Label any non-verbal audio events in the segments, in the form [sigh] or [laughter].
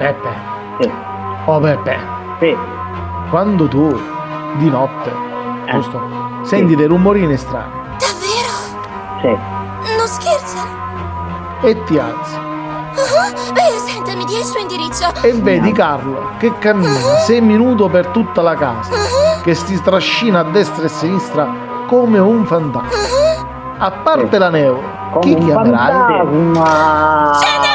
Peppe. Sì. Oh Peppe. Sì. Quando tu di notte, Eh. giusto? Senti dei rumorini strani Davvero? Sì. Non scherza? e ti alzi Ah, Beh, senta, mi dia il suo indirizzo. e vedi Carlo che cammina seminudo per tutta la casa, che si trascina a destra e a sinistra come un fantasma. A parte la neve, Come chi un chiamerai? fantasma. Ce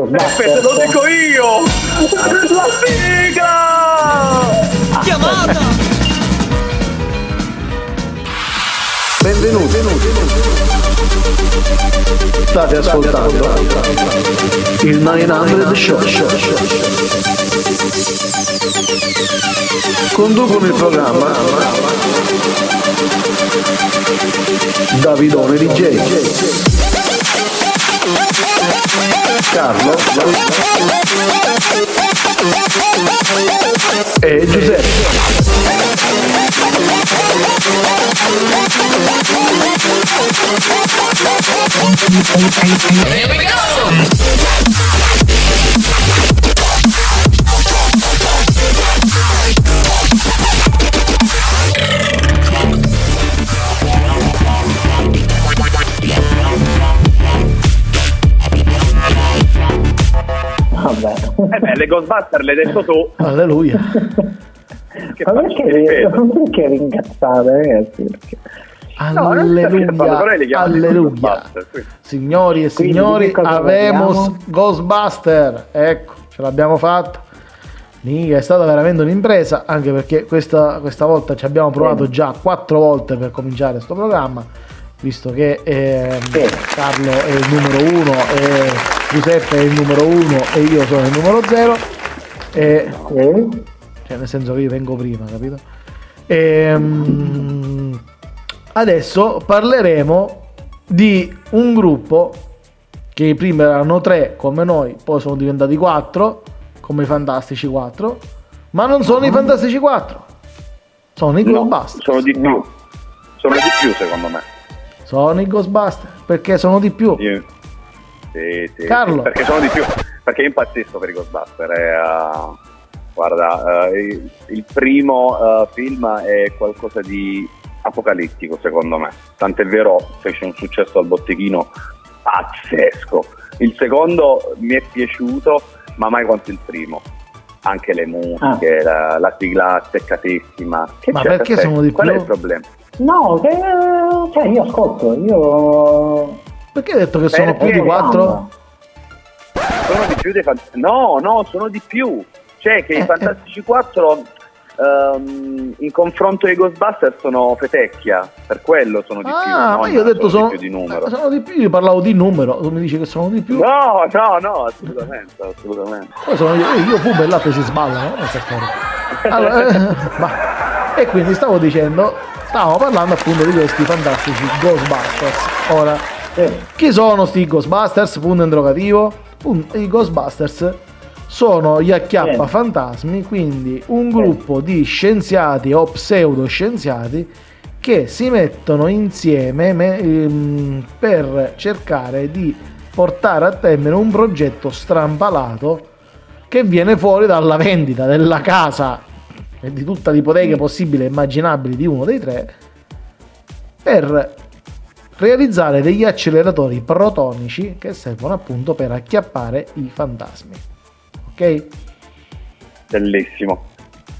Aspetta, lo dico io! [laughs] La sigla! Chiamata! Benvenuti. State ascoltando il 900 Show. Conducono il programma Davidone DJ. Carlo e Giuseppe. Vabbè. Eh beh, le Ghostbuster l'hai detto tu. Alleluia. Che Ma perché, perché vi incazzate, ragazzi? Perché? No, Alleluia. chiamano Alleluia. Signori e signori, avemos? Ghostbuster. Ecco, ce l'abbiamo fatta. Mica, è stata veramente un'impresa, anche perché questa, questa volta ci abbiamo provato già quattro volte per cominciare questo programma, visto che Sì. Carlo è il numero uno, e Giuseppe è il numero uno e io sono il numero zero. E, Sì? cioè nel senso che io vengo prima, capito? Ehm, adesso parleremo di un gruppo che prima erano tre come noi, poi sono diventati quattro, come i Fantastici 4, ma non sono i Fantastici 4, sono i No, Ghostbusters. sono di più. Sono di più secondo me. Sono i Ghostbusters, perché sono di più. Io- Sì, sì, Carlo. perché sono di più. Perché io impazzisco per i Ghostbuster. è, uh, guarda, uh, il, il primo uh, film è qualcosa di apocalittico secondo me. Tant'è vero, fece un successo al botteghino pazzesco. Il secondo mi è piaciuto, ma mai quanto il primo. Anche le musiche, la, la sigla steccatissima. Che Ma perché sono di Qual è più? il problema? No, che, cioè io ascolto, io... Perché hai detto che sono più di Perché? quattro? Sono di più dei Fant- No, no, sono di più. Cioè che Eh, i Fantastici 4 ehm, in confronto ai Ghostbusters sono fetecchia, per quello sono di più. Ah, non ma io ho detto sono, di più di numero. eh, sono di più, io parlavo di numero, tu mi dici che sono di più. No, no, no, assolutamente, assolutamente. Poi sono io, io Fubo e Latte si sballano, non so. [laughs] Allora, eh, [laughs] ma- e quindi stavo dicendo, stavamo parlando appunto di questi fantastici Ghostbusters. Ora, Sì. chi sono sti Ghostbusters? Punto interrogativo. I Ghostbusters sono gli acchiappa fantasmi, quindi un gruppo di scienziati o pseudoscienziati che si mettono insieme me- ehm, per cercare di portare a termine un progetto strampalato che viene fuori dalla vendita della casa e di tutte le ipoteche possibili e immaginabili di uno dei tre per realizzare degli acceleratori protonici che servono appunto per acchiappare i fantasmi. Ok? Bellissimo,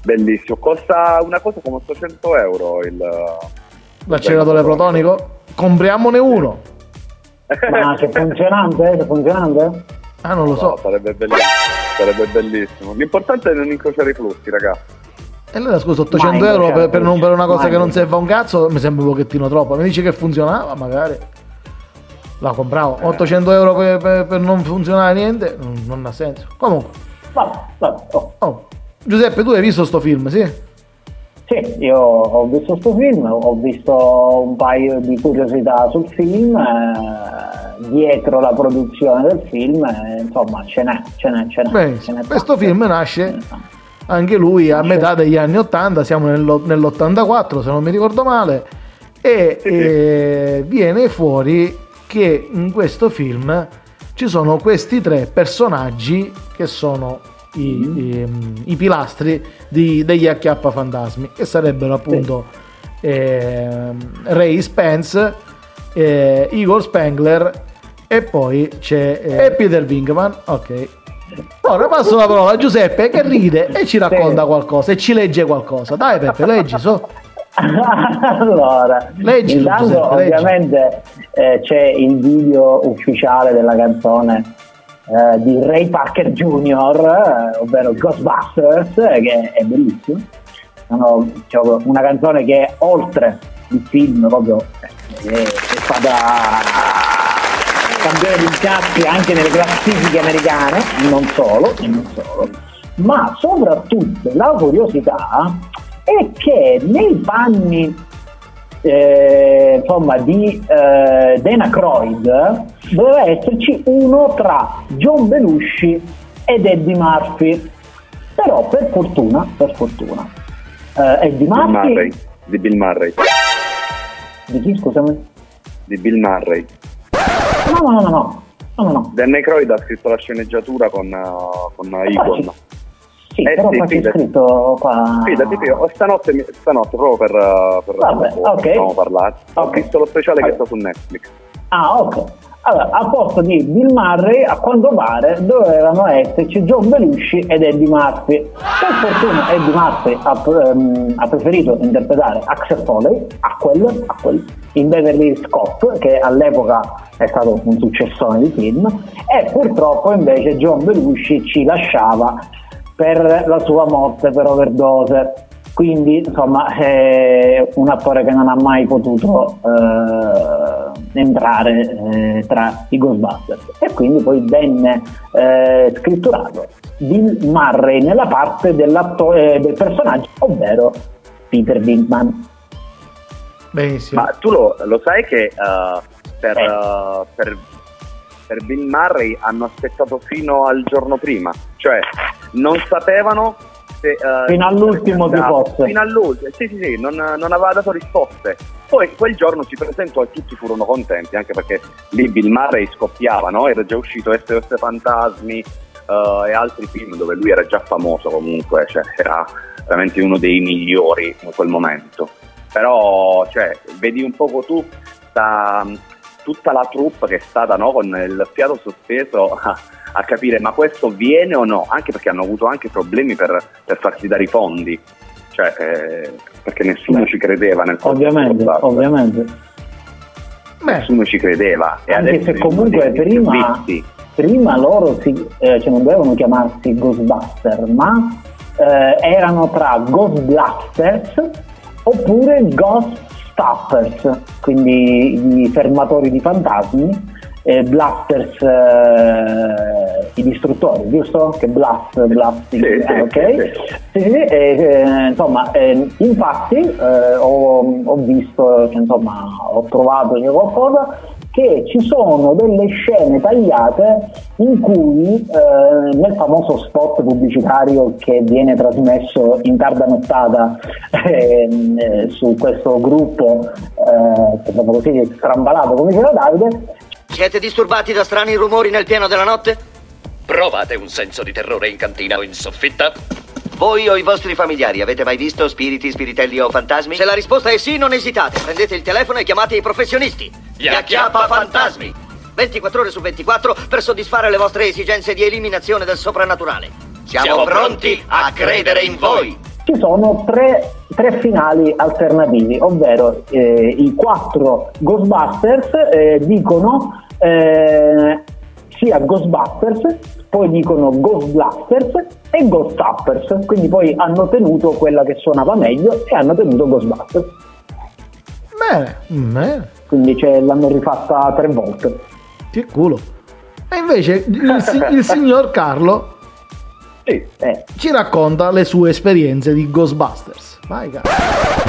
bellissimo. Costa una cosa come 800 euro il... L'acceleratore protonico? Compriamone uno. [laughs] Ma che funzionante? Che funzionante? Ah, non lo No, so. sarebbe bellissimo. Sarebbe bellissimo. L'importante è non incrociare i flussi, ragazzi. E allora scusa, 800 Mai euro per, per non- per una cosa mai che non serve a un cazzo mi sembra un pochettino troppo. Mi dici che funzionava, magari la compravo. 800 euro per, per- per non funzionare niente, non, non ha senso. Comunque, Vabbè, vabbè, oh. oh, Giuseppe, tu hai visto sto film, sì? Sì, io ho visto questo film, ho visto un paio di curiosità sul film, eh, dietro la produzione del film, eh, insomma ce n'è, ce n'è, ce n'è. Beh, ce n'è questo tante. film nasce. Anche lui a metà degli anni 80, siamo nello- nell'84 se non mi ricordo male, e Sì, sì. eh, viene fuori che in questo film ci sono questi tre personaggi che sono i, Mm. i- i pilastri di- degli acchiappa fantasmi, che sarebbero appunto ehm, Ray Spence, eh, Igor Spengler e poi c'è eh, e Peter Winkman. Ok. Ora passo la parola a Giuseppe che ride e ci racconta qualcosa e ci legge qualcosa. Dai Peppe, leggi, so. allora, Leggi, intanto Giuseppe, ovviamente eh, c'è il video ufficiale della canzone eh, di Ray Parker Jr., eh, ovvero Ghostbusters, eh, che è bellissimo. Sono, cioè, una canzone che oltre il film proprio eh, è, è stata campione di incassi anche nelle classifiche americane, non solo, e non solo, ma soprattutto la curiosità è che nei panni eh, insomma, di eh, Dana Croyd doveva esserci uno tra John Belushi ed Eddie Murphy però per fortuna per fortuna eh, Eddie Bill Murray, Murphy di Bill Murray, di chi scusami? di Bill Murray. No no no no no no no. Dan Aykroyd ha scritto la sceneggiatura con, uh, con Icon. sì Eh però sì, qua c'è fidati. scritto qua Fidati, io stanotte, mi- stanotte proprio per, uh, per Vabbè, dopo ok. possiamo parlare. Ho visto lo speciale che Ok. sta su Netflix. Ah, ok. Allora, a posto di Bill Murray, a quanto pare dovevano esserci John Belushi ed Eddie Murphy. Per fortuna Eddie Murphy ha, ehm, ha preferito interpretare Axel Foley, a quel, a quel, in Beverly Cop, che all'epoca è stato un successone di film, e purtroppo invece John Belushi ci lasciava per la sua morte per overdose. Quindi, insomma, è un attore che non ha mai potuto eh, entrare eh, tra i Ghostbusters. E quindi poi venne eh, scritturato Bill Murray nella parte dell'attore- eh, del personaggio, ovvero Peter Winkman. Benissimo. Ma tu lo, lo sai che uh, per, Eh. uh, per, per Bill Murray hanno aspettato fino al giorno prima, cioè non sapevano se... uh, Fino all'ultimo che fosse. Fino all'ultimo, sì sì sì, non, non aveva dato risposte. Poi quel giorno si presentò e tutti furono contenti, anche perché lì Bill Murray scoppiava, no? Era già uscito SOS Fantasmi uh, e altri film dove lui era già famoso comunque, cioè era veramente uno dei migliori in quel momento però cioè, vedi un poco tu sta, tutta la troupe che è stata no, con il fiato sospeso [laughs] a, capire ma questo viene o no, anche perché hanno avuto anche problemi per, per farsi dare i fondi, cioè, eh, perché nessuno Beh, ci credeva nel Ovviamente, ovviamente. Beh, Nessuno ci credeva e Anche se comunque prima, prima loro si, eh, cioè non dovevano chiamarsi Ghostbuster, ma eh, erano tra Ghostblasters oppure Ghost Stoppers, quindi i fermatori di fantasmi, e Blasters eh, i distruttori, giusto? Che blast, blasting, Sì, eh, ok? sì, Sì, eh, insomma, eh, infatti eh, ho, ho visto, insomma, ho trovato qualcosa che ci sono delle scene tagliate in cui eh, nel famoso spot pubblicitario che viene trasmesso in tarda nottata [laughs] ehm, eh, su questo gruppo eh, che così strambalato come diceva Davide Siete disturbati da strani rumori nel pieno della notte? Provate un senso di terrore in cantina o in soffitta? Voi o i vostri familiari avete mai visto spiriti, spiritelli o fantasmi? Se la risposta è sì, non esitate. Prendete il telefono e chiamate i professionisti. Gli Acchiappa Fantasmi. 24 ore su 24 per soddisfare le vostre esigenze di eliminazione del soprannaturale. Siamo, Siamo pronti a credere in voi. ci sono tre, tre finali alternativi, ovvero eh, i quattro Ghostbusters eh, dicono eh, sia Ghostbusters, poi dicono Ghostblasters e Ghostappers, quindi poi hanno tenuto quella che suonava meglio e hanno tenuto Ghostbusters, bene, bene. quindi cioè, l'hanno rifatta tre volte. Che culo. E invece il, [laughs] il signor Carlo Sì. Eh, ci racconta le sue esperienze di Ghostbusters. Vai, Carlo.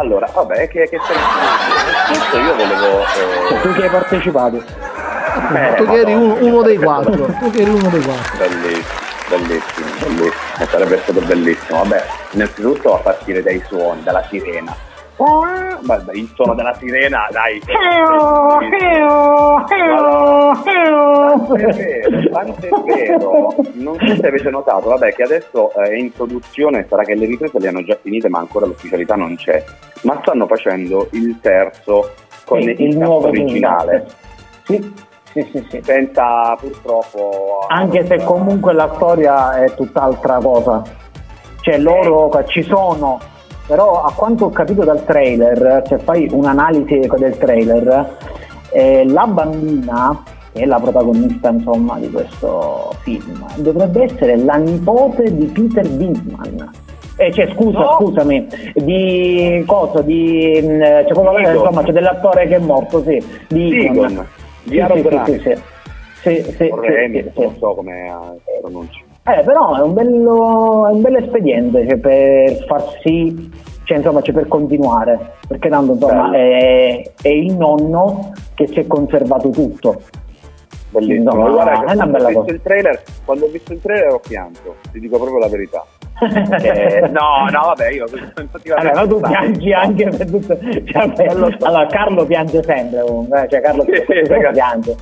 Allora, vabbè, che, che Questo io volevo... eh, tu che hai partecipato. eh, tu che eri uno, uno dei quattro. Tu che eri uno dei quattro. Bellissimo, bellissimo, bellissimo. Sarebbe stato bellissimo. Vabbè, innanzitutto a partire dai suoni, dalla sirena. Il suono della sirena, dai. Quanto è vero, quanto è vero. Non so se avete notato, vabbè, che adesso è in produzione, sarà che le riprese le hanno già finite, ma ancora l'ufficialità non c'è. Ma stanno facendo il terzo con Sì, il, il nuovo originale. Sì, sì, sì, sì. Senza purtroppo. Anche se comunque la storia è tutt'altra cosa. Cioè loro ci sono, però a quanto ho capito dal trailer, se fai un'analisi del trailer, eh, la bambina, che è la protagonista insomma di questo film, dovrebbe essere la nipote di Peter Winkman. Eh, cioè, scusa, No. scusami, di cosa? Di, mh, c'è proprio- insomma, c'è dell'attore che è morto, sì, di Egon. Di Sì, sì, sì, sì, sì. Sì, sì, sì, Remy, sì, sì. non so come eh. Eh, però è un bello, è un bello espediente cioè, per far sì, cioè, insomma, cioè, per continuare, perché tanto insomma, è, è il nonno che si è conservato tutto. Bellissimo. No, Guarda, è una bella ho visto cosa. il trailer, quando ho visto il trailer ho pianto, ti dico proprio la verità. [laughs] Eh, no, no, vabbè, io [laughs] infatti Vabbè, ma tu piangi anche per tutto. Cioè, [laughs] vabbè, allora, Carlo piange sempre comunque, eh, cioè Carlo Sì, sempre ragazzi. piange.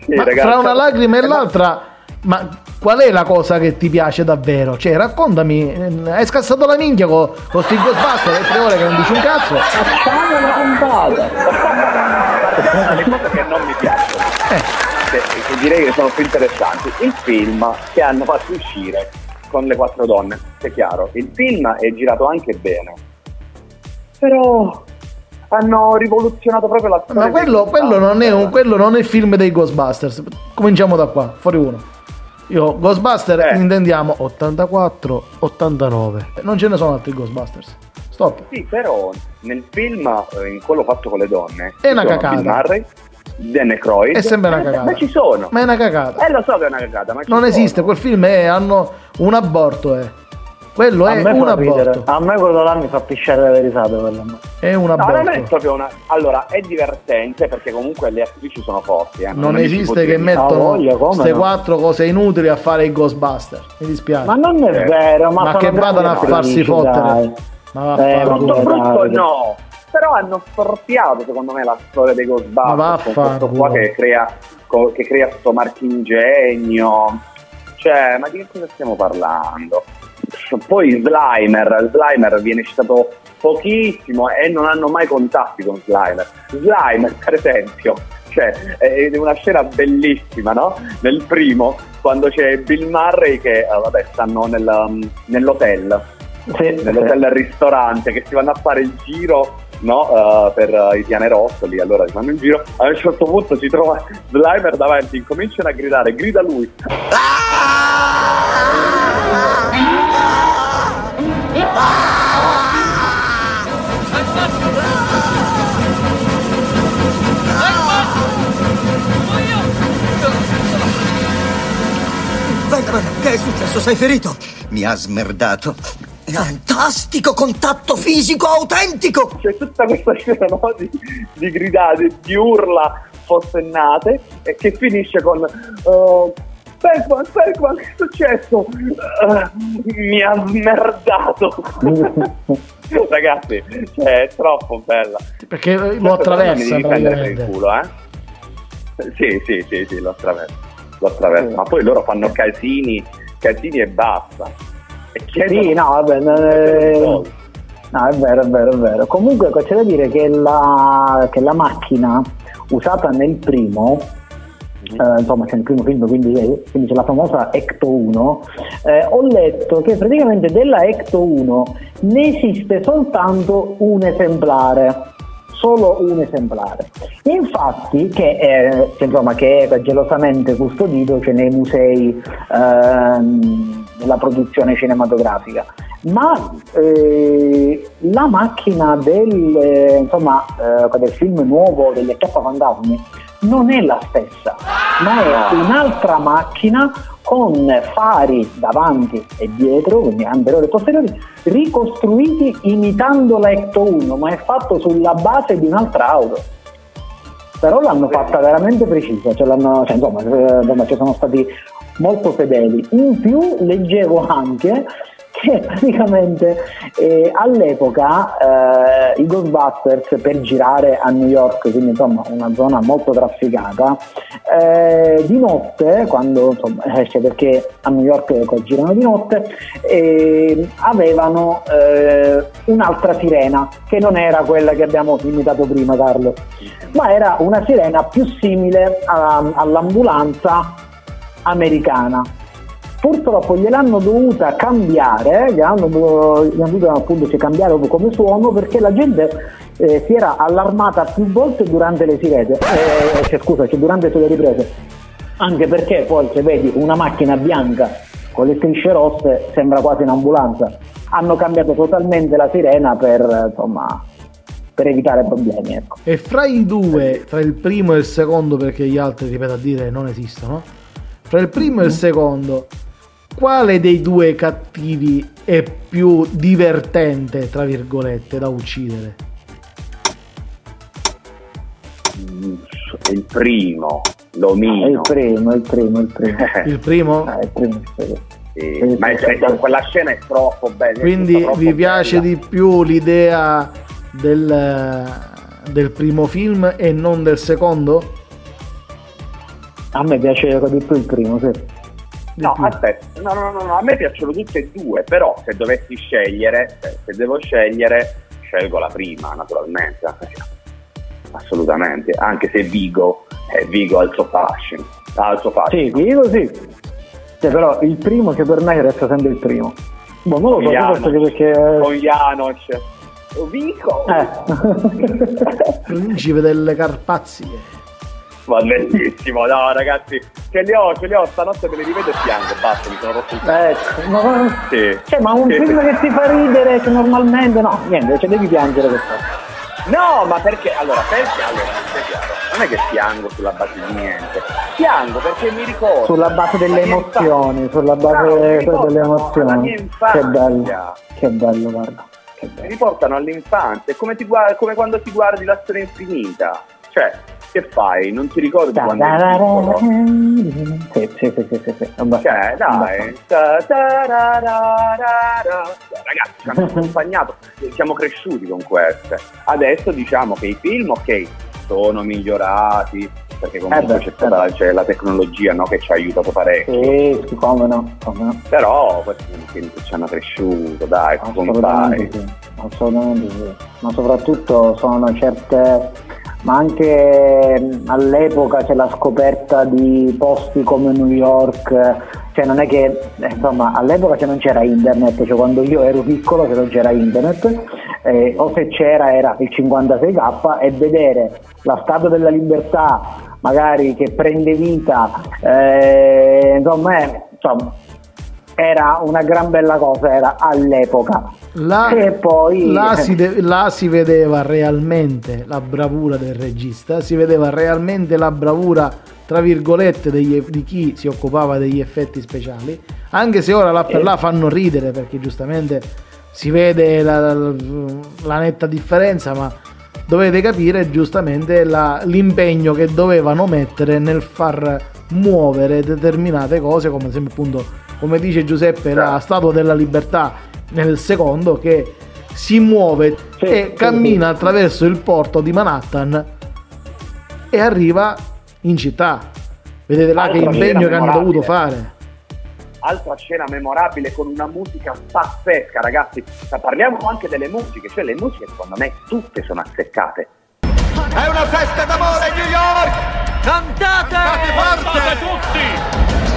Sì, ragazzi. fra una lacrima e l'altra, ma qual è la cosa che ti piace davvero? Cioè, raccontami, eh, hai scassato la minchia con, con sti Ghostbuster, è tre ore che non dici un cazzo. Facciamo una puntata. le cose che non mi piacciono, Eh, che, direi che sono più interessanti. Il film che hanno fatto uscire con le quattro donne, è chiaro, il film è girato anche bene, però hanno rivoluzionato proprio la storia. ma quello, quello non è un quello non è film dei Ghostbusters. Cominciamo da qua, fuori uno. Io, Ghostbuster, Eh. intendiamo 84, 89. Non ce ne sono altri Ghostbusters. Stop. Sì, però nel film, eh, in quello fatto con le donne, È una cacata. Bill Murray, Dan Aykroyd. È sempre una Eh, cagata. Ma ci sono. Ma è una cagata. Eh, lo so che è una cagata, ma Non sono. esiste, quel film è, hanno un aborto, è. Quello A è me un ridere. aborto. A me quello là mi fa pisciare le risate quello. È un No, non è aborto. proprio una. Allora, è divertente perché comunque le attrici sono forti. Eh. Non può esiste che mettono queste no? quattro cose inutili a fare i Ghostbuster. Mi dispiace. Ma non è Eh. vero, ma, Ma che vadano a farsi fottere. dai. Ma Eh, vaffanculo. Brutto, brutto dai. no. Però hanno storpiato secondo me la storia dei Ma Ghostbusters con questo vaffanculo. qua che crea, che crea sto marchingegno. Cioè, ma di che cosa stiamo parlando? Poi Slimer, Slimer viene citato pochissimo e non hanno mai contatti con Slimer. Slimer, per esempio, cioè, è una scena bellissima, no? Nel primo, quando c'è Bill Murray che, eh, vabbè, stanno nel, um, nell'hotel, Sì, nell'hotel al ristorante, che si vanno a fare il giro, no? eh, per eh, i pianerottoli, allora si fanno in giro. A un certo punto si trova Slimer davanti, incominciano a gridare, grida lui. Venkman, che è successo? Sei ferito? Mi ha smerdato. Fantastico contatto fisico autentico! c'è tutta questa scena no, di, di gridate, di urla forsennate e che finisce con uh, Bergman, Bergman, che è successo? "Eh, mi ha smerdato [laughs] ragazzi cioè, è troppo bella. Perché lo attraversa mi devi prendere per il culo eh? Sì sì sì sì lo attraversa lo attraversa. Ma poi loro fanno casini casini e basta. E Sì, no, vabbè, no, eh, no, è vero, è vero, è vero. Comunque c'è da dire che la, che la macchina usata nel primo, eh, insomma c'è nel primo film, quindi, quindi c'è la famosa Ecto 1, eh, ho letto che praticamente della Ecto 1 ne esiste soltanto un esemplare. Solo un esemplare. Infatti, che, è, insomma, che è gelosamente custodito cioè nei musei ehm, della produzione cinematografica. Ma eh, la macchina del, eh, insomma, eh, del film nuovo degli Acchiappa Fantasmi non è la stessa, ma è un'altra macchina con fari davanti e dietro, quindi anteriori e posteriori, ricostruiti imitando la Ecto 1, ma è fatto sulla base di un'altra auto. Però l'hanno fatta veramente precisa, cioè l'hanno, cioè, insomma, eh, insomma, ci sono stati molto fedeli. In più leggevo anche che praticamente eh, all'epoca eh, i Ghostbusters per girare a New York, quindi insomma una zona molto trafficata, eh, di notte, quando insomma esce perché a New York girano di notte, eh, avevano eh, un'altra sirena che non era quella che abbiamo imitato prima Carlo, ma era una sirena più simile a, all'ambulanza americana purtroppo gliel'hanno dovuta cambiare, gliel'hanno, dovuta appunto cambiare come suono perché la gente eh, si era allarmata più volte durante le sirene, eh, cioè, scusa, cioè, durante le riprese, anche perché poi se vedi una macchina bianca con le strisce rosse sembra quasi un'ambulanza. Hanno cambiato totalmente la sirena per, insomma, per evitare problemi. Ecco. E fra i due, tra il primo e il secondo, perché gli altri, ripeto a dire, non esistono, fra il primo e il secondo, quale dei due cattivi è più divertente, tra virgolette, da uccidere? Il primo, domino. il primo, il primo, il primo. [laughs] il primo? Ah, il primo sì. Sì, ma è, quella scena è troppo bella. Quindi troppo vi piace bella. di più l'idea del, del, primo film e non del secondo? A me piace di più il primo, sì. No, aspetta, no, no, no, no, a me piacciono tutte e due, però se dovessi scegliere, se devo scegliere, scelgo la prima, naturalmente. Assolutamente, anche se Vigo è Vigo al suo fascino. Al suo fascino. Sì, Vigo sì. Cioè, però il primo che per me resta sempre il primo. Boh, non lo so, Janoc, perché... Con Janoc. Vigo! Eh. [laughs] Principe delle Carpazie. Ma bellissimo, no ragazzi, ce li ho, ce li ho, stanotte me li rivedo e piango, basta, mi sono rotto il eh, ma, sì. cioè, ma un sì, film sì. che ti fa ridere che normalmente no, niente, cioè devi piangere questo. No, ma perché? Allora, perché? Allora, chiaro, non è che piango sulla base di niente, piango perché mi ricordo. Sulla base delle emozioni, sulla base no, delle emozioni. Che bello, che bello, guarda. Che bello. Mi riportano all'infanzia, è come, ti guardi, come quando ti guardi la storia infinita. Cioè, che fai? Non ti ricordi da, quando eri piccolo? Sì, sì, sì, sì, sì. Cioè, dai. Ragazzi, ci hanno [laughs] accompagnato, siamo cresciuti con queste. Adesso diciamo che i film, ok, sono migliorati, perché comunque eh beh, c'è stata la, c'è la tecnologia no, che ci ha aiutato parecchio. Sì, come no, come no. Però questi sono film che ci hanno cresciuto, dai, assolutamente sì, assolutamente sì. Ma soprattutto sono certe ma anche all'epoca c'è la scoperta di posti come New York, cioè non è che eh, insomma all'epoca cioè non c'era internet, cioè quando io ero piccolo cioè non c'era internet, eh, o se c'era era il 56k e vedere la Statua della Libertà magari che prende vita, eh, insomma, eh, insomma era una gran bella cosa, era all'epoca. Là, e poi... là, [laughs] si de- là si vedeva realmente la bravura del regista, si vedeva realmente la bravura, tra virgolette, degli, di chi si occupava degli effetti speciali, anche se ora là per là fanno ridere perché giustamente si vede la, la, la netta differenza, ma dovete capire giustamente la, l'impegno che dovevano mettere nel far muovere determinate cose, come sempre appunto come dice Giuseppe, la Statua della Libertà nel secondo che si muove sì, e cammina sì. attraverso il porto di Manhattan e arriva in città. Vedete là Altra che impegno che hanno dovuto fare. Altra scena memorabile con una musica pazzesca, ragazzi. Parliamo anche delle musiche, cioè le musiche secondo me tutte sono azzeccate. È una festa d'amore New York! Cantate! Cantate forte! Cantate tutti!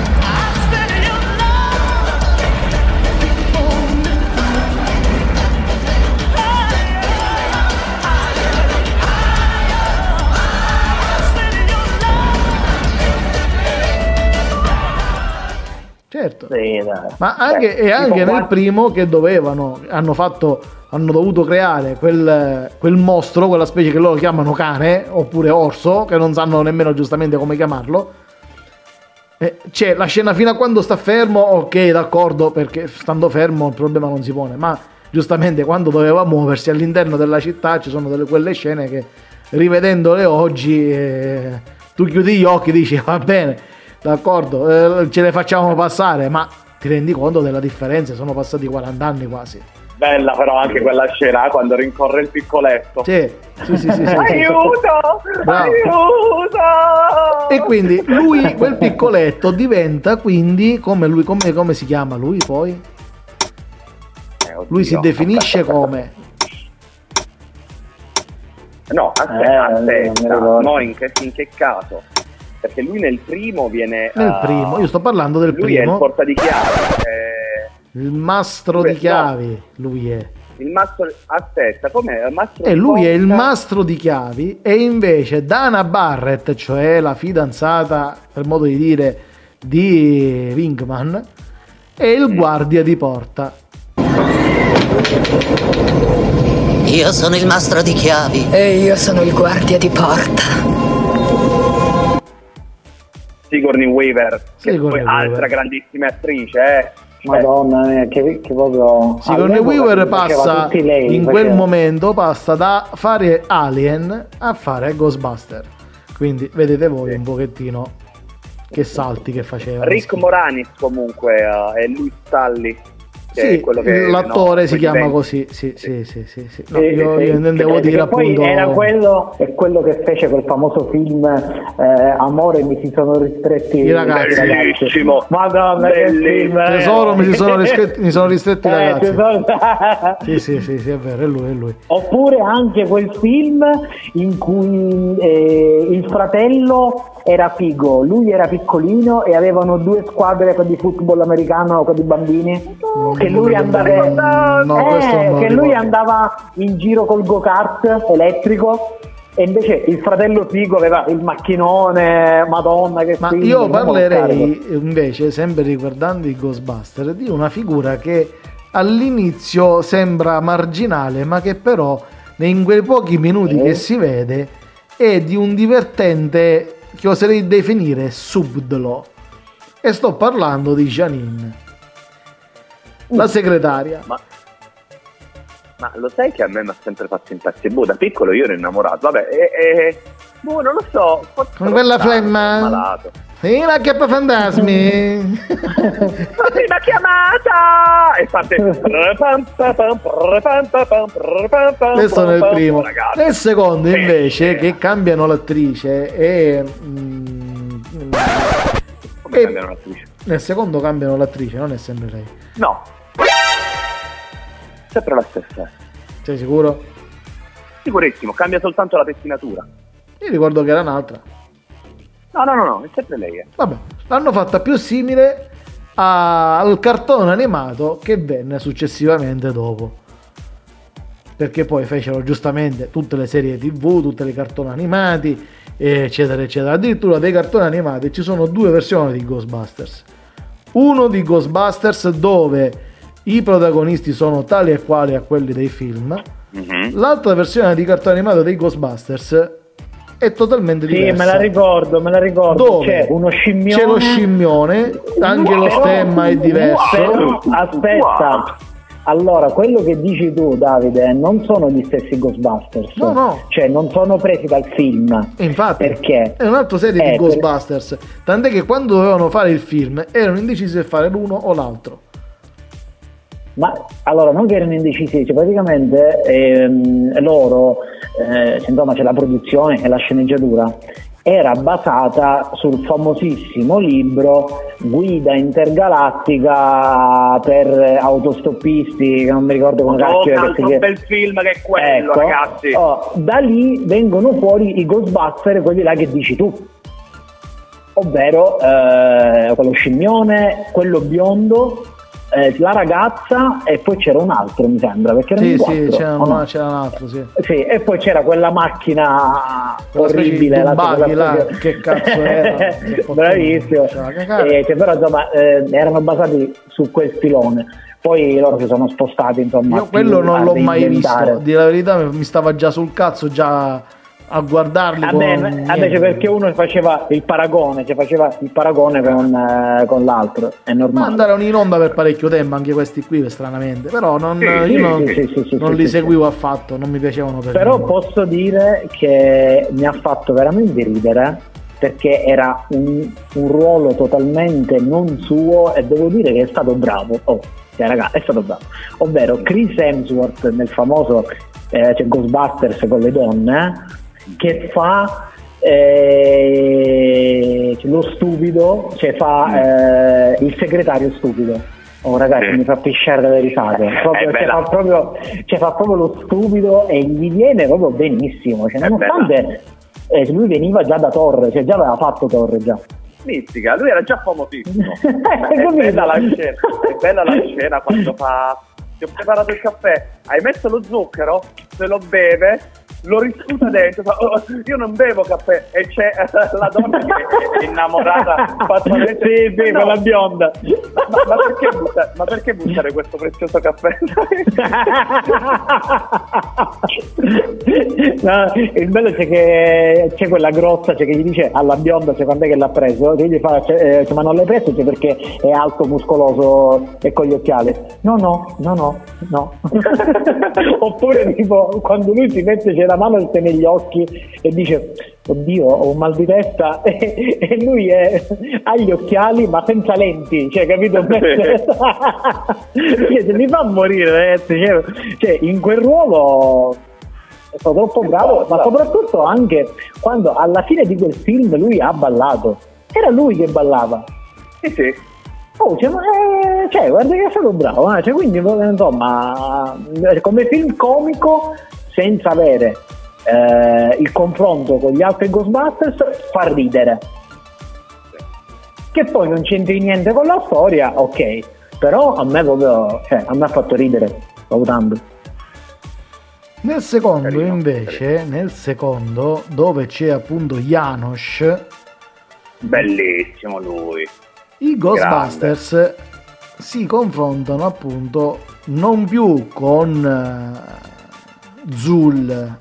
Certo. Sì, Ma anche, Beh, e anche nel primo che dovevano, hanno fatto, hanno dovuto creare quel, quel, mostro, quella specie che loro chiamano cane, oppure orso, che non sanno nemmeno giustamente come chiamarlo. Eh, c'è la scena fino a quando sta fermo, ok, d'accordo, perché stando fermo il problema non si pone, ma giustamente quando doveva muoversi all'interno della città ci sono delle, quelle scene che rivedendole oggi eh, tu chiudi gli occhi e dici va bene d'accordo, eh, ce le facciamo passare, ma ti rendi conto della differenza, sono passati 40 anni quasi. Bella però anche quella scena quando rincorre il piccoletto. Sì, sì, sì, sì, sì. Aiuto! Bravo. Aiuto! E quindi lui, quel piccoletto, diventa quindi come lui, come, come si chiama lui poi? Eh. Lui si definisce come? No, aspetta, Eh, aspetta. No, in che, in che caso? Perché lui nel primo viene... Nel ah, primo, io sto parlando del Lui è il primo. porta di chiavi. eh, Il mastro di chiavi, lui è. il mastro... Aspetta, com'è? Il mastro E lui è il porta- mastro di chiavi e invece Dana Barrett, cioè la fidanzata, per modo di dire, di Winkman, è il guardia di porta. Io sono il mastro di chiavi. E io sono il guardia di porta. Sigourney Weaver, che Sigourney poi altra Weaver. grandissima attrice, eh. Cioè, Madonna mia, che, che proprio... Sigourney Weaver passa, lei, in faceva- quel momento passa da fare Alien a fare Ghostbuster. Quindi vedete voi Sì. un pochettino che salti che faceva. Rick Moranis comunque eh, è lui Sully. Che Sì, è quello che, l'attore no, si chiama vecchi. così, sì, sì, sì, sì, sì. No, Sì, io, sì, io intendevo dire poi appunto... era quello, è quello che fece quel famoso film eh, Amore mi si sono ristretti I ragazzi. Bellissimo. Madonna che Bellissimo. eh. Tesoro, mi si sono [laughs] ristretti, mi sono ristretti i Eh, ragazzi. tesoro. [laughs] Sì, sì, sì, sì, è vero, è lui, è lui. Oppure anche quel film in cui eh, il fratello era figo, lui era piccolino e avevano due squadre di football americano con i bambini. Che lui andava, No, eh, che lui andava in giro col go-kart elettrico. E invece il fratello figo aveva il macchinone, madonna che Ma film, io parlerei invece, sempre riguardando i Ghostbuster, di una figura che all'inizio sembra marginale, ma che però in quei pochi minuti Eh? che si vede è di un divertente che oserei definire subdolo. E sto parlando di Janine, la segretaria. Ma, ma lo sai che a me mi ha sempre fatto impazzire? Boh, da piccolo io ero innamorato. Vabbè, e, e- boh, non lo so. Con quella flemma? malato. Sì, la chiappa fantasmi. La prima chiamata! E parte. Questo nel primo. Ragazzi. Nel secondo invece sì. che cambiano l'attrice e mm, Come e- cambiano l'attrice? nel secondo cambiano l'attrice, non è sempre lei. No. Sempre la stessa. Sei sicuro? Sicurissimo, cambia soltanto la pettinatura. Io ricordo che era un'altra. No, no, no, no, è sempre lei. eh. Vabbè, l'hanno fatta più simile a- al cartone animato che venne successivamente dopo. Perché poi fecero giustamente tutte le serie tv, tutti i cartoni animati, eccetera, eccetera. Addirittura dei cartoni animati ci sono due versioni di Ghostbusters. Uno di Ghostbusters dove i protagonisti sono tali e quali a quelli dei film. Mhm. L'altra versione di cartone animato dei Ghostbusters è totalmente Sì, diversa. me la ricordo, me la ricordo. Dove? C'è uno scimmione. C'è lo scimmione, anche lo stemma è diverso. Aspetta. Allora, quello che dici tu, Davide, non sono gli stessi Ghostbusters. No, no. Cioè, non sono presi dal film. E infatti Perché? è un'altra serie Eh, di per- Ghostbusters. Tant'è che quando dovevano fare il film erano indecisi se fare l'uno o l'altro. Ma allora, non che erano indecisi, cioè praticamente ehm, loro, eh, insomma c'è la produzione e la sceneggiatura, era basata sul famosissimo libro Guida intergalattica per autostoppisti, che non mi ricordo come Oh, cacchio un bel film che è quello, Ecco, ragazzi. oh, da lì vengono fuori i Ghostbuster, quelli là che dici tu. Ovvero eh, quello scimmione, quello biondo, eh, la ragazza e poi c'era un altro, mi sembra, perché erano Sì, sì, c'era, no? un- c'era un altro, sì. Sì, e poi c'era quella macchina Quella orribile, la- quella là, che cazzo era? [laughs] Bravissimo. Eh, che però insomma eh, erano basati su quel filone. Poi loro si sono spostati, insomma. Io quello non l'ho mai visto. Di la verità mi stava già sul cazzo già a guardarli. Vabbè, con vabbè, niente. perché uno faceva il paragone, cioè faceva il paragone con, eh, con l'altro, è Ma normale. andarono in onda per parecchio tempo anche questi qui, stranamente. Però non, Sì, io sì, non, sì, non li seguivo affatto, non mi piacevano per Però niente. posso dire che mi ha fatto veramente ridere perché era un, un ruolo totalmente non suo e devo dire che è stato bravo. Oh, cioè, raga, è stato bravo. Ovvero Chris Hemsworth nel famoso eh, cioè Ghostbusters con le donne, che fa eh, lo stupido, cioè fa eh, il segretario stupido. Oh ragazzi, sì. mi fa pisciare dalle risate. Proprio, cioè, fa proprio, cioè, fa proprio lo stupido e gli viene proprio benissimo. Cioè, nonostante eh, lui veniva già da Torre, cioè già aveva fatto Torre già. Mistica, lui era già famosissimo. [laughs] è, bella la scena, è bella la scena quando fa ti ho preparato il caffè, hai messo lo zucchero, se lo beve, lo riscuta dentro, fa, oh, io non bevo caffè e c'è [laughs] la donna che è innamorata [laughs] fattualmente. Sì, beve no. la bionda. Ma, ma, perché buttare, ma, perché buttare, questo prezioso caffè? [laughs] no, il bello c'è che c'è quella grossa cioè, che gli dice alla bionda cioè, quando è che l'ha preso, che gli fa, cioè, eh, ma non l'hai preso cioè, perché è alto, muscoloso e con gli occhiali. No, no, no, no, no. Oppure tipo quando lui si mette c'è la mano negli occhi e dice oddio ho un mal di testa. [laughs] E, e lui è, ha gli occhiali ma senza lenti cioè capito? [laughs] Cioè, mi fa morire ragazzi cioè, cioè, in quel ruolo è stato troppo bravo ma soprattutto anche quando alla fine di quel film lui ha ballato. Era lui che ballava. Sì sì. Oh, cioè, eh, cioè, guarda che è stato bravo, eh? cioè, quindi insomma, come film comico senza avere eh, il confronto con gli altri Ghostbusters fa ridere. Che poi non c'entri niente con la storia, ok, però a me proprio, cioè, a me ha fatto ridere valutando. Nel secondo carino, invece, carino. nel secondo dove c'è appunto Janosch, bellissimo lui. I Ghostbusters Grande. si confrontano appunto non più con eh, Zul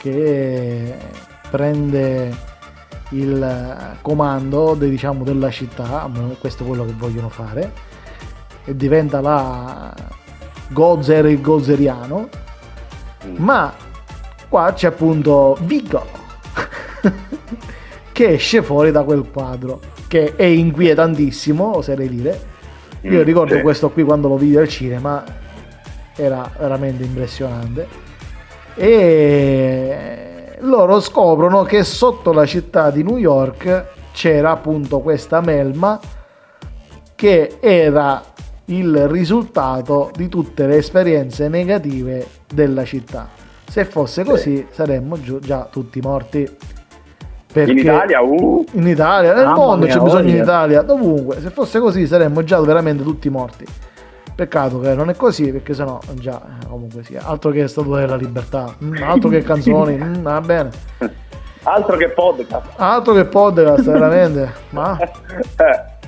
che prende il comando de, diciamo, della città, questo è quello che vogliono fare, e diventa la Gozer il Gozeriano, mm. ma qua c'è appunto Vigo [laughs] che esce fuori da quel quadro, che è inquietantissimo, oserei dire. Io mm, ricordo questo qui quando lo vidi al cinema, era veramente impressionante. E loro scoprono che sotto la città di New York c'era appunto questa melma che era il risultato di tutte le esperienze negative della città. Se fosse così saremmo già tutti morti. Perché in Italia, uh. in Italia, nel ah, mondo c'è bisogno in Italia, dovunque. Se fosse così saremmo già veramente tutti morti. Peccato che non è così, perché sennò già comunque sia. Altro che Statua della Libertà, mm, altro che canzoni, [laughs] mm, va bene. Altro che podcast. Altro che podcast, [laughs] veramente. Ma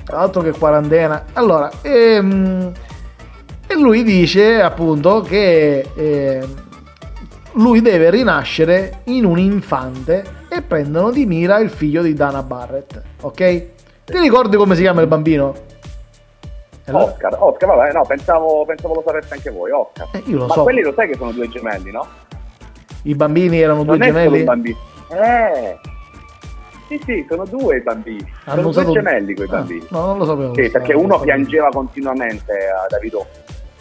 altro che quarantena. Allora, ehm, e lui dice appunto che eh, lui deve rinascere in un infante e prendono di mira il figlio di Dana Barrett. Ok? Ti ricordi come si chiama il bambino? Oscar, Oscar, vabbè, no, pensavo, pensavo lo sapeste anche voi, Oscar. Eh, io lo Ma so. quelli lo sai che sono due gemelli, no? I bambini erano non due gemelli? bambini. Eh, sì, sì, sono due i bambini. Hanno sono usato... due gemelli quei ah, bambini. no, non lo sapevo. Sì, perché uno piangeva continuamente a Davido.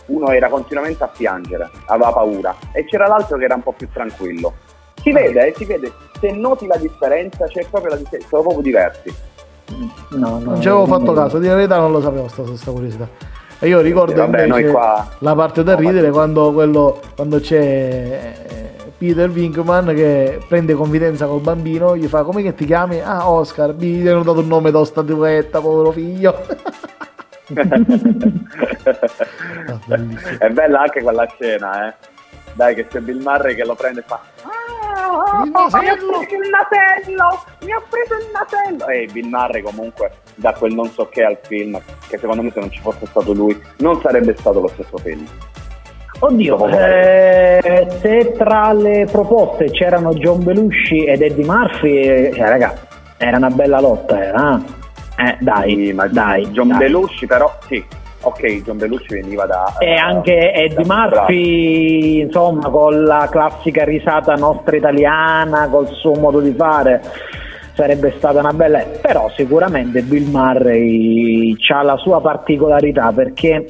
Uno era continuamente a piangere, aveva paura. E c'era l'altro che era un po' più tranquillo. Si ah. vede, eh, si vede. Se noti la differenza, c'è proprio la differenza. Sono proprio diversi. No, no, non ci avevo fatto caso, di verità non lo sapevo sta, sta curiosità. E io ricordo vabbè, qua... la parte da ridere quando, quello, quando c'è eh, Peter Winkman che prende confidenza col bambino, gli fa come che ti chiami? Ah Oscar, mi hanno dato il nome da statuetta, povero figlio. ah, [laughs] [laughs] è bella anche quella scena, eh. Dai che c'è Bill Murray che lo prende e fa Ah, mi ha preso il nasello mi ha preso il nasello e Bill Murray comunque da quel non so che al film che secondo me se non ci fosse stato lui non sarebbe stato lo stesso film Oddio, eh, se tra le proposte c'erano John Belushi ed Eddie Murphy, cioè raga, era una bella lotta, era. Eh, eh dai, sì, ma dai. John dai. Belushi però, sì, ok, John Belushi veniva da... E anche Eddie Murphy, insomma, con la classica risata nostra italiana, col suo modo di fare. sarebbe stata una bella però sicuramente Bill Murray ha la sua particolarità perché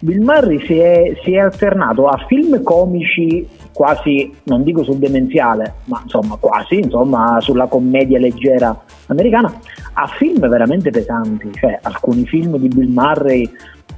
Bill Murray si è, si è alternato a film comici quasi, non dico sul demenziale, ma insomma quasi, insomma sulla commedia leggera americana, a film veramente pesanti, cioè alcuni film di Bill Murray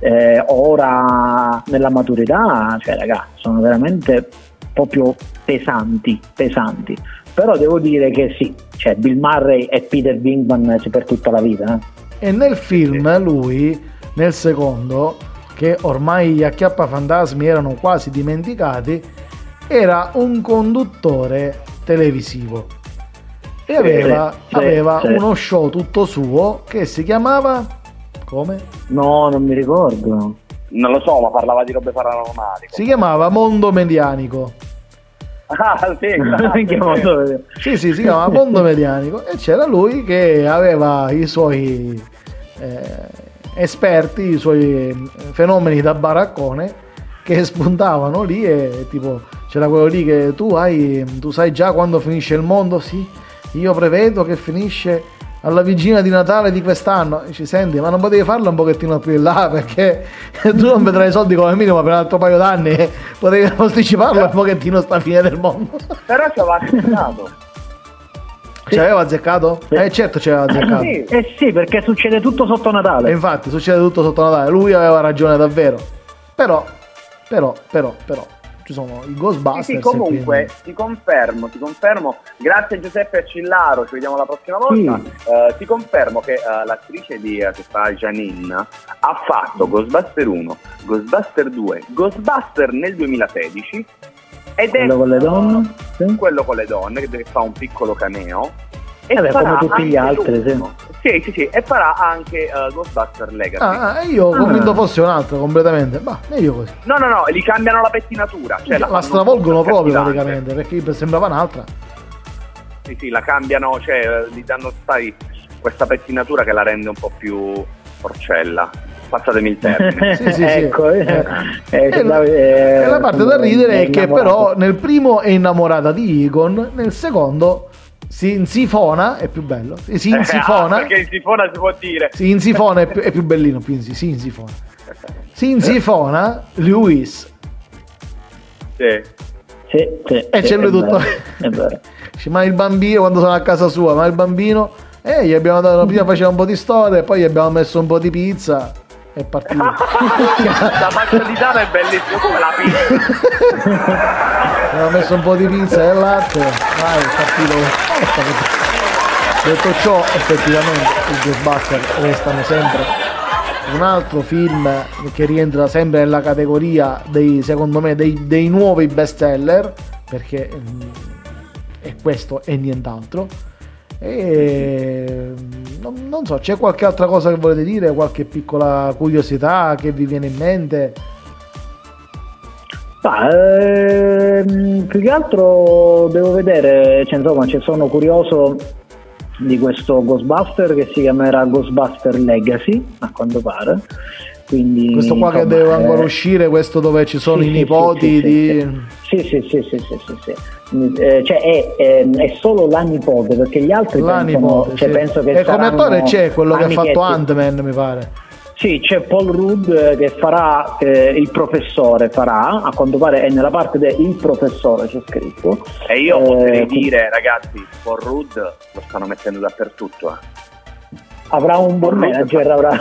eh, ora nella maturità, cioè ragazzi, sono veramente proprio pesanti, pesanti. Però devo dire che sì, cioè Bill Murray e Peter Wingman per tutta la vita. Eh. E nel film lui, nel secondo, che ormai gli acchiappafantasmi erano quasi dimenticati, era un conduttore televisivo e aveva, sì, aveva sì. uno show tutto suo che si chiamava come? No, non mi ricordo. Non lo so, ma parlava di robe paranormali. Si chiamava Mondo Medianico. Ah, sì, [laughs] sì, sì, si chiamava Mondo Medianico e c'era lui che aveva i suoi eh, esperti, i suoi fenomeni da baraccone che spuntavano lì e tipo c'era quello lì che tu hai, tu sai già quando finisce il mondo, sì, io prevedo che finisce alla vigilia di Natale di quest'anno. Ci senti, ma non potevi farlo un pochettino più in là [laughs] perché tu non vedrai i soldi come minimo per un altro paio d'anni. Potevi posticiparlo un pochettino sta fine del mondo. Però ci aveva azzeccato. Ci aveva azzeccato? Eh certo ci aveva azzeccato. Eh sì, eh sì, perché succede tutto sotto Natale. E infatti succede tutto sotto Natale. Lui aveva ragione davvero. Però, però, però, però ci sono i Ghostbusters. Sì, sì comunque ti confermo, ti confermo, grazie Giuseppe Accillaro, ci vediamo la prossima volta. Sì. Uh, ti confermo che uh, l'attrice di, uh, che fa Janine ha fatto Ghostbuster 1, Ghostbuster 2, Ghostbuster nel 2016 ed quello è con le donne? Sì. quello con le donne che fa un piccolo cameo e Vabbè, come tutti gli altri, sì. Sì, sì, sì, e farà anche uh, Ghostbuster Legacy. Ah, io ah. convinto fosse un altro completamente. Ma meglio così. No, no, no, gli cambiano la pettinatura. Cioè la, la stravolgono proprio praticamente, perché sembrava un'altra. Sì, sì, la cambiano, cioè gli danno sai, questa pettinatura che la rende un po' più porcella passatemi il termine. [laughs] sì, sì, sì. ecco, eh, eh, e, la, eh, e la parte da ridere è che però nel primo è innamorata di Egon, nel secondo si insifona è più bello. Si [laughs] insifona. Ah, perché insifona si può dire. Si insifona è più, è più bellino. Più insi, si insifona. Si insifona Lewis. Sì. Sì, sì, e c'è lui tutto. [laughs] ma il bambino quando sono a casa sua, ma il bambino. Eh, gli abbiamo dato, prima faceva un po' di storia, poi gli abbiamo messo un po' di pizza è partito. [laughs] la parzialità è bellissima come la pizza. Ho messo un po' di pizza e latte, vai, è partito. Detto ciò, effettivamente i Ghostbuster restano sempre un altro film che rientra sempre nella categoria dei, secondo me, dei, dei nuovi best seller, perché mm, è questo e nient'altro e non, non, so, c'è qualche altra cosa che volete dire? Qualche piccola curiosità che vi viene in mente? Ma, ehm, più che altro devo vedere, cioè, insomma, ci sono curioso di questo Ghostbuster che si chiamerà Ghostbuster Legacy, a quanto pare. Quindi, questo qua insomma, che deve ancora eh... uscire, questo dove ci sono sì, i nipoti sì, di... Sì, sì, sì, sì, sì, sì, sì. Eh, cioè è, è, è, solo la nipote perché gli altri la pensano, nipote, cioè, sì. penso che e come attore c'è quello che ha fatto Ant-Man mi pare sì, c'è Paul Rudd eh, che farà eh, il professore, farà, a quanto pare è nella parte del professore c'è scritto. E io eh, potrei dire, ragazzi, Paul Rudd lo stanno mettendo dappertutto. Eh. Avrà un buon manager, avrà. [laughs]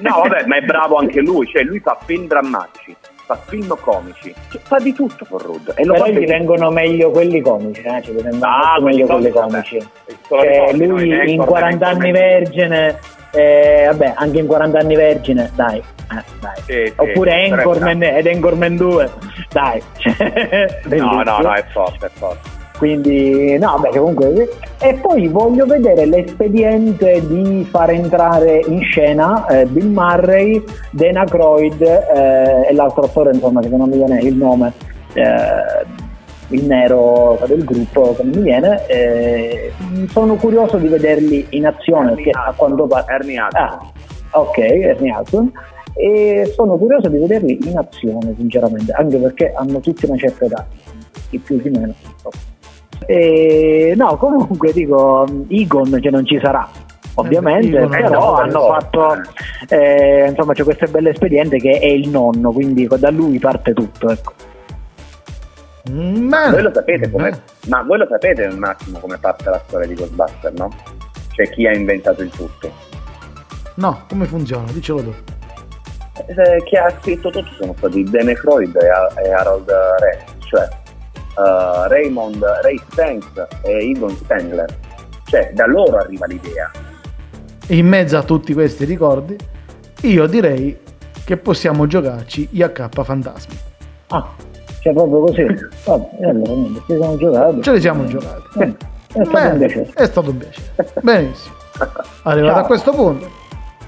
no, vabbè, ma è bravo anche lui, cioè lui fa film drammatici fa film comici, cioè, fa di tutto con Rudd. E Però gli vengono meglio quelli comici, eh? ci ah, meglio quelli comici. Cioè, lui in 40 anni vergine, eh, vabbè, anche in 40 anni vergine, dai. Eh, dai. Sì, Oppure sì, Anchorman ed Anchorman 2, dai. [laughs] no, no, no, è forte, è forte. Quindi, no, beh, comunque. E poi voglio vedere l'espediente di far entrare in scena eh, Bill Murray, Dana Croyd eh, e l'altro attore, insomma, che non mi viene il nome, eh, il nero del gruppo, che non mi viene. Eh, sono curioso di vederli in azione, Ernie perché a quanto pare. Ernie Ah, ok, Ernie Hudson e sono curioso di vederli in azione sinceramente anche perché hanno tutti una certa età chi più chi meno E, no, comunque dico, Egon che non ci sarà, ovviamente, Egon, però eh, hanno no. fatto, eh, insomma, c'è questo bel espediente che è il nonno, quindi da lui parte tutto. Ecco. Mm, Voi lo sapete come, ma voi lo sapete un attimo come parte la storia di Ghostbuster, no? Cioè chi ha inventato il tutto? No, come funziona? Dicelo tu. Eh, Chi ha scritto tutto sono stati Dane Freud e, Har- e Harold Ray, cioè eh, Raymond Ray Stantz e Egon Spengler. Cioè da loro arriva l'idea. E in mezzo a tutti questi ricordi, io direi che possiamo giocarci IH Fantasmi. Ah, cioè proprio così. Vabbè, e allora ci siamo giocati. Ce li siamo giocati. Eh, È stato un Bene, piacere. è stato un piacere. Benissimo. Arrivato Ciao. a questo punto,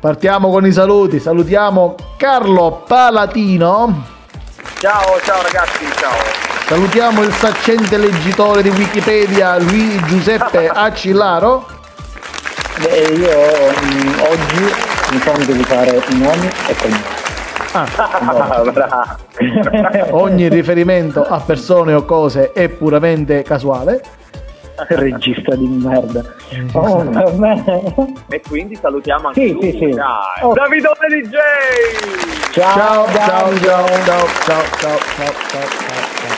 partiamo con i saluti. Salutiamo Carlo Palatino. Ciao, ciao ragazzi, ciao. Salutiamo il saccente leggitore di Wikipedia, Luigi Giuseppe Acillaro. Beh, io mm, oggi mi sento di fare i nomi e cognomi. Ah, bravo. [laughs] Ogni riferimento a persone o cose è puramente casuale. Regista di merda. Oh. E quindi salutiamo anche Sì, lui. sì, sì. Dai. Oh. Davidone DJ! Ciao, Ciao, ciao, Davide. ciao, ciao, ciao, ciao, ciao, ciao, ciao. Go!